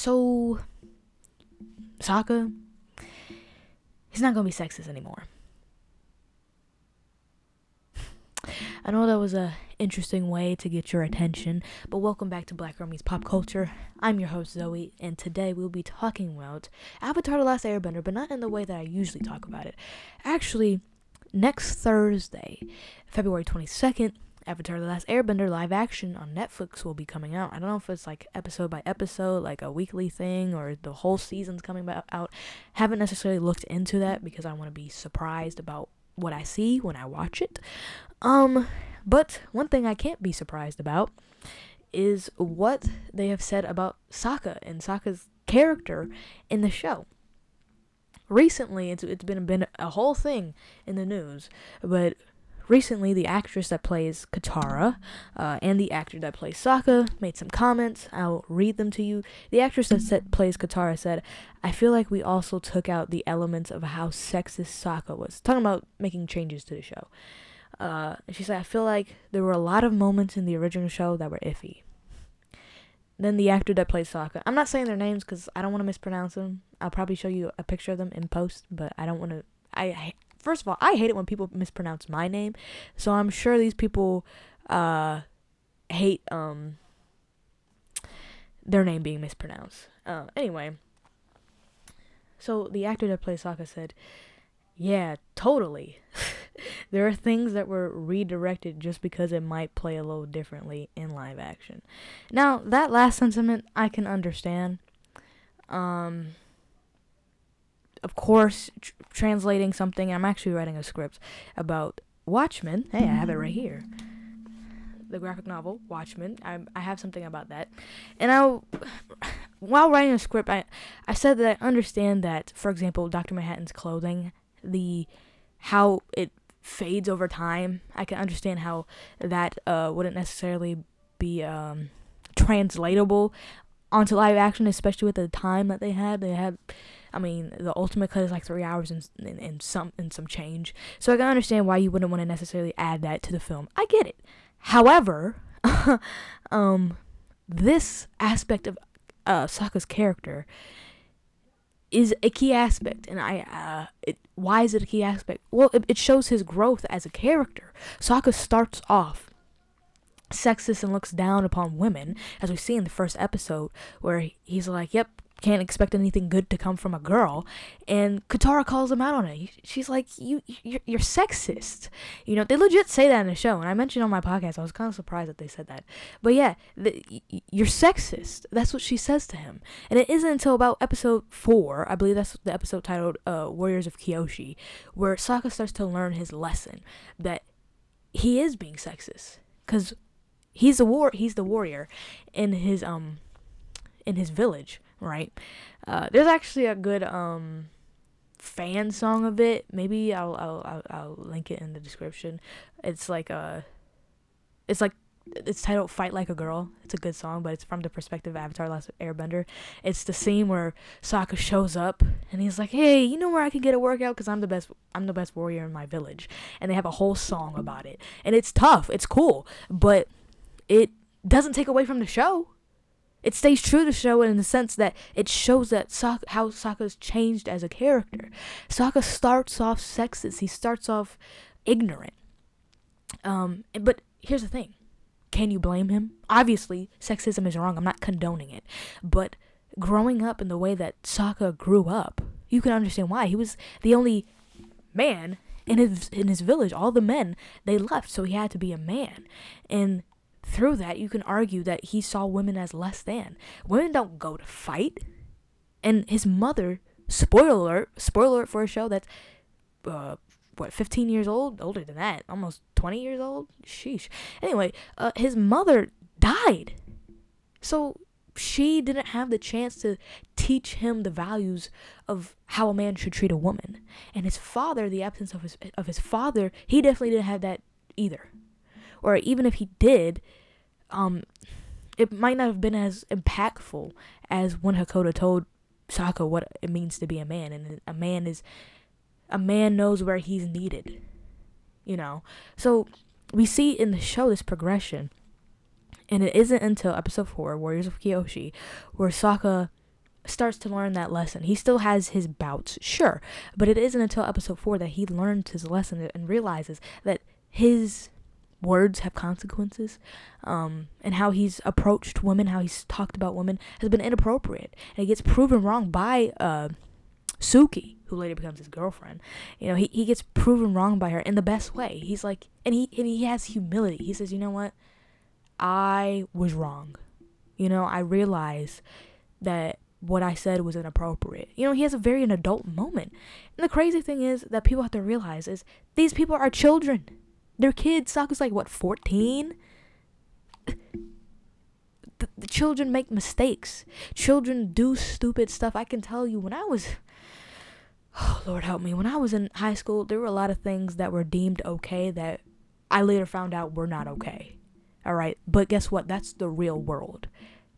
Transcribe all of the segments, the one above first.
so Sokka, he's not gonna be sexist anymore. I know that was a interesting way to get your attention, but welcome back to Black Meets Pop Culture. I'm your host Zoe, and today we'll be talking about Avatar: The Last Airbender, but not in the way that I usually talk about it. Actually, next Thursday, February 22nd, Avatar: The Last Airbender live action on Netflix will be coming out. I don't know if it's like episode by episode, like a weekly thing, or the whole season's coming out. Haven't necessarily looked into that because I want to be surprised about what I see when I watch it. Um, but one thing I can't be surprised about is what they have said about Sokka and Sokka's character in the show. Recently, it's it's been been a whole thing in the news, but recently the actress that plays Katara uh, and the actor that plays Sokka made some comments. I'll read them to you. The actress that said, plays Katara said, "I feel like we also took out the elements of how sexist Sokka was." Talking about making changes to the show. Uh, she said, I feel like there were a lot of moments in the original show that were iffy. Then the actor that plays Sokka, I'm not saying their names because I don't want to mispronounce them. I'll probably show you a picture of them in post, but I don't want to. I first of all, I hate it when people mispronounce my name, so I'm sure these people uh, hate um their name being mispronounced. Uh, anyway, so the actor that plays Sokka said, "Yeah, totally." there are things that were redirected just because it might play a little differently in live action. Now, that last sentiment I can understand. Um, of course, tr- translating something, I'm actually writing a script about Watchmen. Hey, I have it right here. The graphic novel Watchmen. I I have something about that, and I, while writing a script, I I said that I understand that, for example, Doctor Manhattan's clothing, the how it fades over time. I can understand how that uh, wouldn't necessarily be um, translatable onto live action, especially with the time that they had. They had, I mean, the ultimate cut is like three hours and, and, and some and some change. So I can understand why you wouldn't want to necessarily add that to the film. I get it. However, um, this aspect of uh, Sokka's character is a key aspect, and I uh, it, why is it a key aspect? Well, it, it shows his growth as a character. Sokka starts off sexist and looks down upon women, as we see in the first episode, where he's like, "Yep, can't expect anything good to come from a girl. And katara calls him out on it. She's like you you're, you're, sexist. You know they legit say that in the show. And i mentioned on my podcast i was kind of surprised that they said that. But yeah the, you're sexist. That's what she says to him. And it isn't until about episode four i believe that's the episode titled uh, warriors of kyoshi where Sokka starts to learn his lesson that he is being sexist. Because he's the war he's the warrior in his um in his village right? Uh, there's actually a good um fan song of it. Maybe I'll I'll I'll, I'll link it in the description. It's like a, it's like it's titled "Fight Like a Girl." It's a good song, but it's from the perspective of Avatar: Last Airbender. It's the scene where Sokka shows up and he's like, "Hey, you know where I can get a workout? Cause I'm the best. I'm the best warrior in my village." And they have a whole song about it, and it's tough. It's cool, but it doesn't take away from the show. It stays true to show in the sense that it shows that Sokka, how Sokka's changed as a character. Sokka starts off sexist. He starts off ignorant. Um, but here's the thing: can you blame him? Obviously, sexism is wrong. I'm not condoning it, but growing up in the way that Sokka grew up, you can understand why. He was the only man in his in his village. All the men they left, so he had to be a man, and through that, you can argue that he saw women as less than. Women don't go to fight. And his mother, spoiler alert, spoiler alert for a show that's, uh, what, 15 years old? Older than that. Almost 20 years old? Sheesh. Anyway, uh, his mother died. So she didn't have the chance to teach him the values of how a man should treat a woman. And his father, the absence of his of his father, he definitely didn't have that either. Or even if he did, um, it might not have been as impactful as when Hakoda told Sokka what it means to be a man, and a man is a man knows where he's needed. You know, so we see in the show this progression, and it isn't until episode four, Warriors of Kyoshi, where Sokka starts to learn that lesson. He still has his bouts, sure, but it isn't until episode 4 that he learns his lesson and realizes that his words have consequences um, and how he's approached women, how he's talked about women has been inappropriate. And he gets proven wrong by uh, Suki, who later becomes his girlfriend. You know, he, he gets proven wrong by her in the best way. He's like, and he, and he has humility. He says, you know what? I was wrong. You know, I realize that what I said was inappropriate. You know, he has a very an adult moment. And the crazy thing is that people have to realize is these people are children. They're kids. Sokka's like what, 14? The, the children make mistakes. Children do stupid stuff. I can tell you when I was oh Lord help me, when I was in high school, there were a lot of things that were deemed okay that I later found out were not okay. All right, but guess what? That's the real world.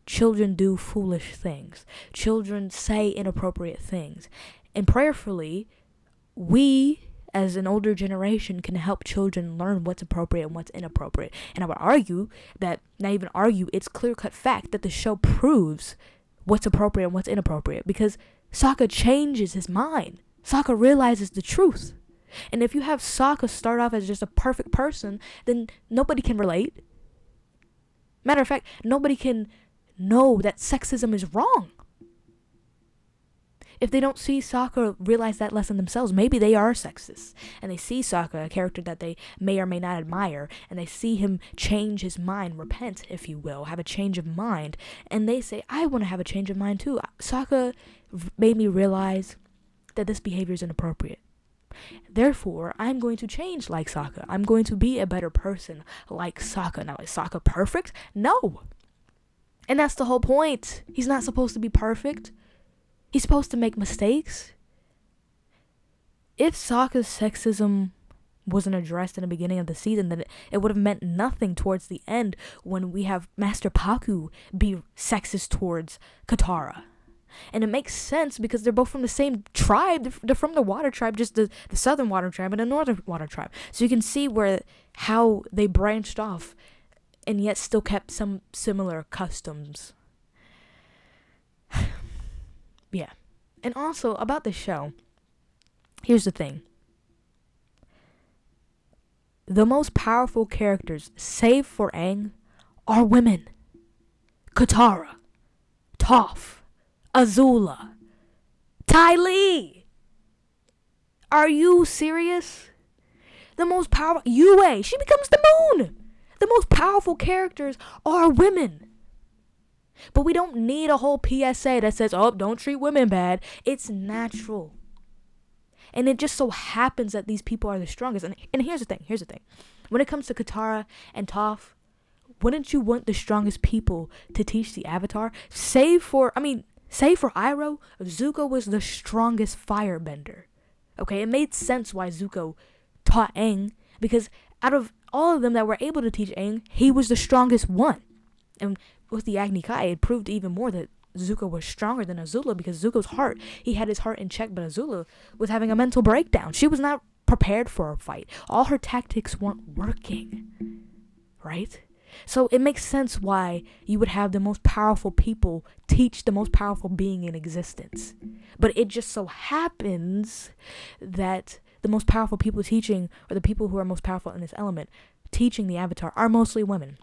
Children do foolish things. Children say inappropriate things. And prayerfully, we as an older generation can help children learn what's appropriate and what's inappropriate. And I would argue that, not even argue, it's clear cut fact that the show proves what's appropriate and what's inappropriate because Sokka changes his mind. Sokka realizes the truth. And if you have Sokka start off as just a perfect person, then nobody can relate. Matter of fact, nobody can know that sexism is wrong. If they don't see Sokka realize that lesson themselves, maybe they are sexist. And they see Sokka, a character that they may or may not admire, and they see him change his mind, repent, if you will, have a change of mind. And they say, I want to have a change of mind too. Sokka made me realize that this behavior is inappropriate. Therefore, I'm going to change like Sokka. I'm going to be a better person like Sokka. Now, is Sokka perfect? No. And that's the whole point. He's not supposed to be perfect. He's supposed to make mistakes. If Sokka's sexism wasn't addressed in the beginning of the season, then it, would have meant nothing towards the end when we have Master Pakku be sexist towards Katara. And it makes sense because they're both from the same tribe. They're from the water tribe, just the, the southern water tribe and the northern water tribe. So you can see where how they branched off and yet still kept some similar customs. Yeah. And also about the show, here's the thing. The most powerful characters, save for Aang, are women. Katara, Toph, Azula, Ty Lee. Are you serious? The most powerful Yue, she becomes the moon. The most powerful characters are women. But we don't need a whole PSA that says, oh, don't treat women bad. It's natural. And it just so happens that these people are the strongest. And, and here's the thing here's the thing. When it comes to Katara and Toph, wouldn't you want the strongest people to teach the Avatar? Save for, I mean, save for Iroh, Zuko was the strongest firebender. Okay, it made sense why Zuko taught Aang because out of all of them that were able to teach Aang, he was the strongest one. And with the Agni Kai, it proved even more that Zuko was stronger than Azula because Zuko's heart, he had his heart in check, but Azula was having a mental breakdown. She was not prepared for a fight. All her tactics weren't working. Right? So it makes sense why you would have the most powerful people teach the most powerful being in existence. But it just so happens that the most powerful people teaching, or the people who are most powerful in this element, teaching the avatar, are mostly women.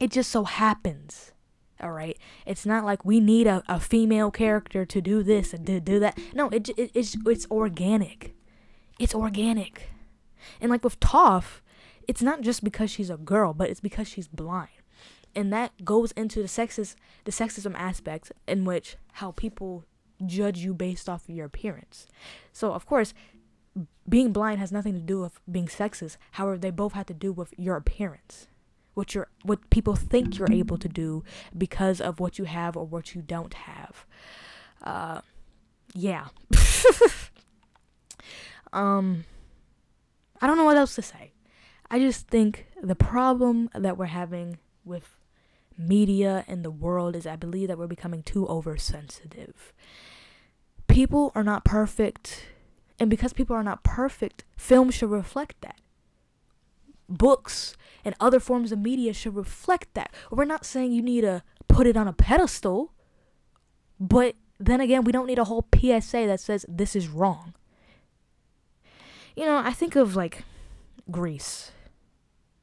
It just so happens. All right, it's not like we need a, a female character to do this and to do that. No, it, it it's it's organic. It's organic, and like with Toph, it's not just because she's a girl, but it's because she's blind, and that goes into the sexist the sexism aspect in which how people judge you based off of your appearance. So of course, being blind has nothing to do with being sexist. However, they both have to do with your appearance. What you're what people think you're able to do because of what you have or what you don't have. Uh yeah. um I don't know what else to say. I just think the problem that we're having with media and the world is I believe that we're becoming too oversensitive. People are not perfect and because people are not perfect, film should reflect that. Books and other forms of media should reflect that. We're not saying you need to put it on a pedestal, but then again, we don't need a whole PSA that says this is wrong. You know, I think of like Grease.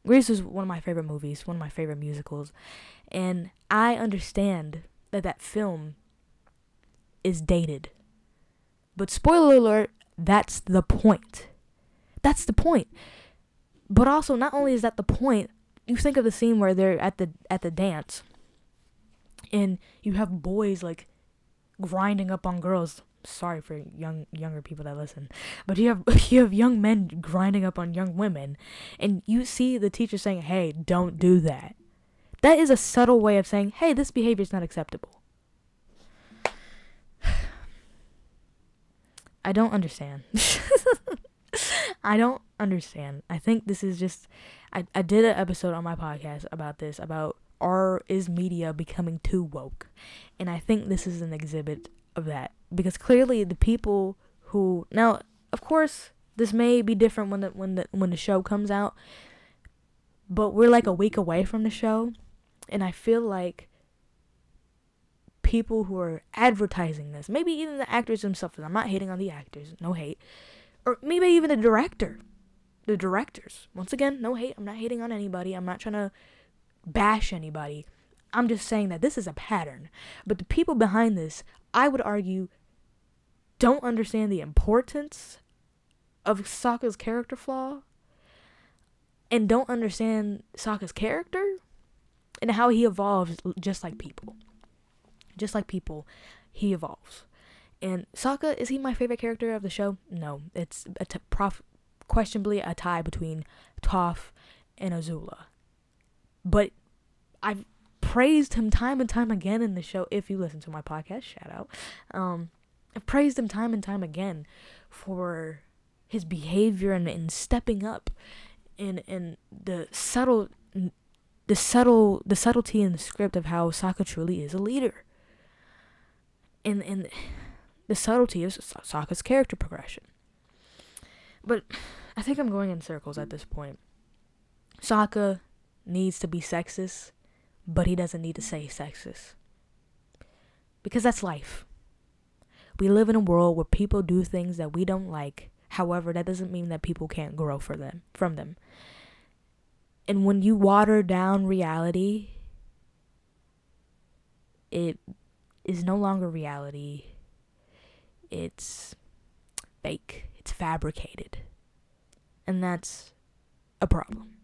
Grease is one of my favorite movies, one of my favorite musicals, and I understand that that film is dated. But spoiler alert, that's the point. That's the point. But also not only is that the point, you think of the scene where they're at the at the dance and you have boys like grinding up on girls. Sorry for young younger people that listen, but you have you have young men grinding up on young women, and you see the teacher saying, "Hey, don't do that." That is a subtle way of saying, "Hey, this behavior is not acceptable." I don't understand. I don't understand. I think this is just I, I did an episode on my podcast about this about are is media becoming too woke? And I think this is an exhibit of that because clearly the people who now of course this may be different when the when the when the show comes out but we're like a week away from the show and I feel like people who are advertising this, maybe even the actors themselves, I'm not hating on the actors, no hate, or maybe even the director, the directors. Once again, no hate, I'm not hating on anybody, I'm not trying to bash anybody. I'm just saying that this is a pattern. But the people behind this, I would argue, don't understand the importance of Sokka's character flaw and don't understand Sokka's character and how he evolves just like people. Just like people, he evolves. And Sokka, is he my favorite character of the show? No. It's a t- prof- questionably a tie between Toph and Azula. But I've praised him time and time again in the show. If you listen to my podcast, shout out. Um, I've praised him time and time again for his behavior and, and stepping up and and the subtle the subtle the subtlety in the script of how Sokka truly is a leader. And and the subtlety of Sokka's character progression. But I think I'm going in circles at this point. Sokka needs to be sexist, but he doesn't need to say sexist. Because that's life. We live in a world where people do things that we don't like. However, that doesn't mean that people can't grow for them from them. And when you water down reality, it is no longer reality. It's fake. It's fabricated. And that's a problem.